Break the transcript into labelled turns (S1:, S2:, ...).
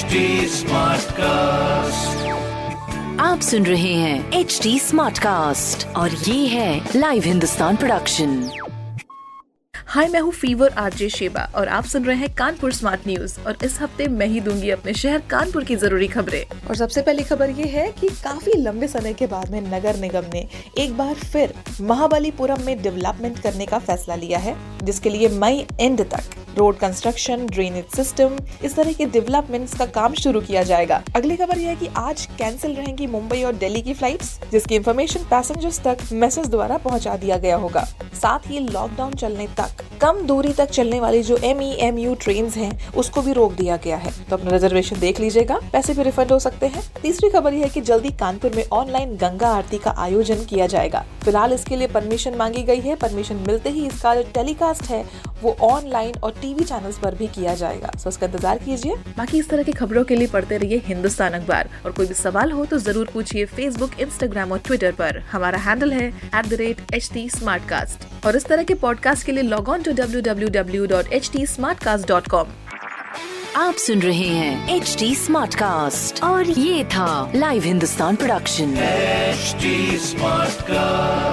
S1: HD cast
S2: आप सुन रहे हैं एच डी स्मार्ट कास्ट और ये है लाइव हिंदुस्तान प्रोडक्शन
S3: हाय मैं हूँ फीवर आरजे शेबा और आप सुन रहे हैं कानपुर स्मार्ट न्यूज़ और इस हफ़्ते मैं ही दूँगी अपने शहर कानपुर की ज़रूरी खबरें। और सबसे पहली खबर ये है कि काफ़ी लंबे समय के बाद में नगर निगम ने एक बार फिर महाबलीपुरम में डेवलपमेंट करने का फैसला लिया है जिसके लिए मई एंड तक। रोड कंस्ट्रक्शन ड्रेनेज सिस्टम इस तरह के डेवलपमेंट्स का काम शुरू किया जाएगा। अगली खबर यह है कि आज कैंसिल रहेंगी मुंबई और दिल्ली की फ्लाइट्स जिसकी इन्फॉर्मेशन पैसेंजर्स तक मैसेज द्वारा पहुँचा दिया गया होगा। साथ ही लॉकडाउन चलने तक। कम दूरी तक चलने वाली जो M E M U train है, उसको भी रोक दिया गया है। तो अपना रिजर्वेशन देख लीजिएगा। पैसे भी रिफंड हो सकते हैं। तीसरी खबर यह है कि जल्दी कानपुर में ऑनलाइन गंगा आरती का आयोजन किया जाएगा। फ़िलहाल इसके लिए परमिशन मांगी गई है। परमिशन मिलते ही इसका जो टेलीकास्ट है, वो ऑनलाइन और टीवी चैनल्स पर भी किया जाएगा। सो उसका इंतज़ार कीजिए। बाकी इस तरह की खबरों के लिए पढ़ते रहिए हिंदुस्तान अखबार। और कोई भी सवाल हो तो ज़रूर पूछिए फेसबुक इंस्टाग्राम और ट्विटर पर। हमारा हैंडल है at the rate H T और इस तरह के पॉडकास्ट के लिए log on to W W W dot H T smartcast dot com
S2: आप सुन रहे हैं एच टी स्मार्ट कास्ट और ये था live Hindustan production
S1: smart Smartcast.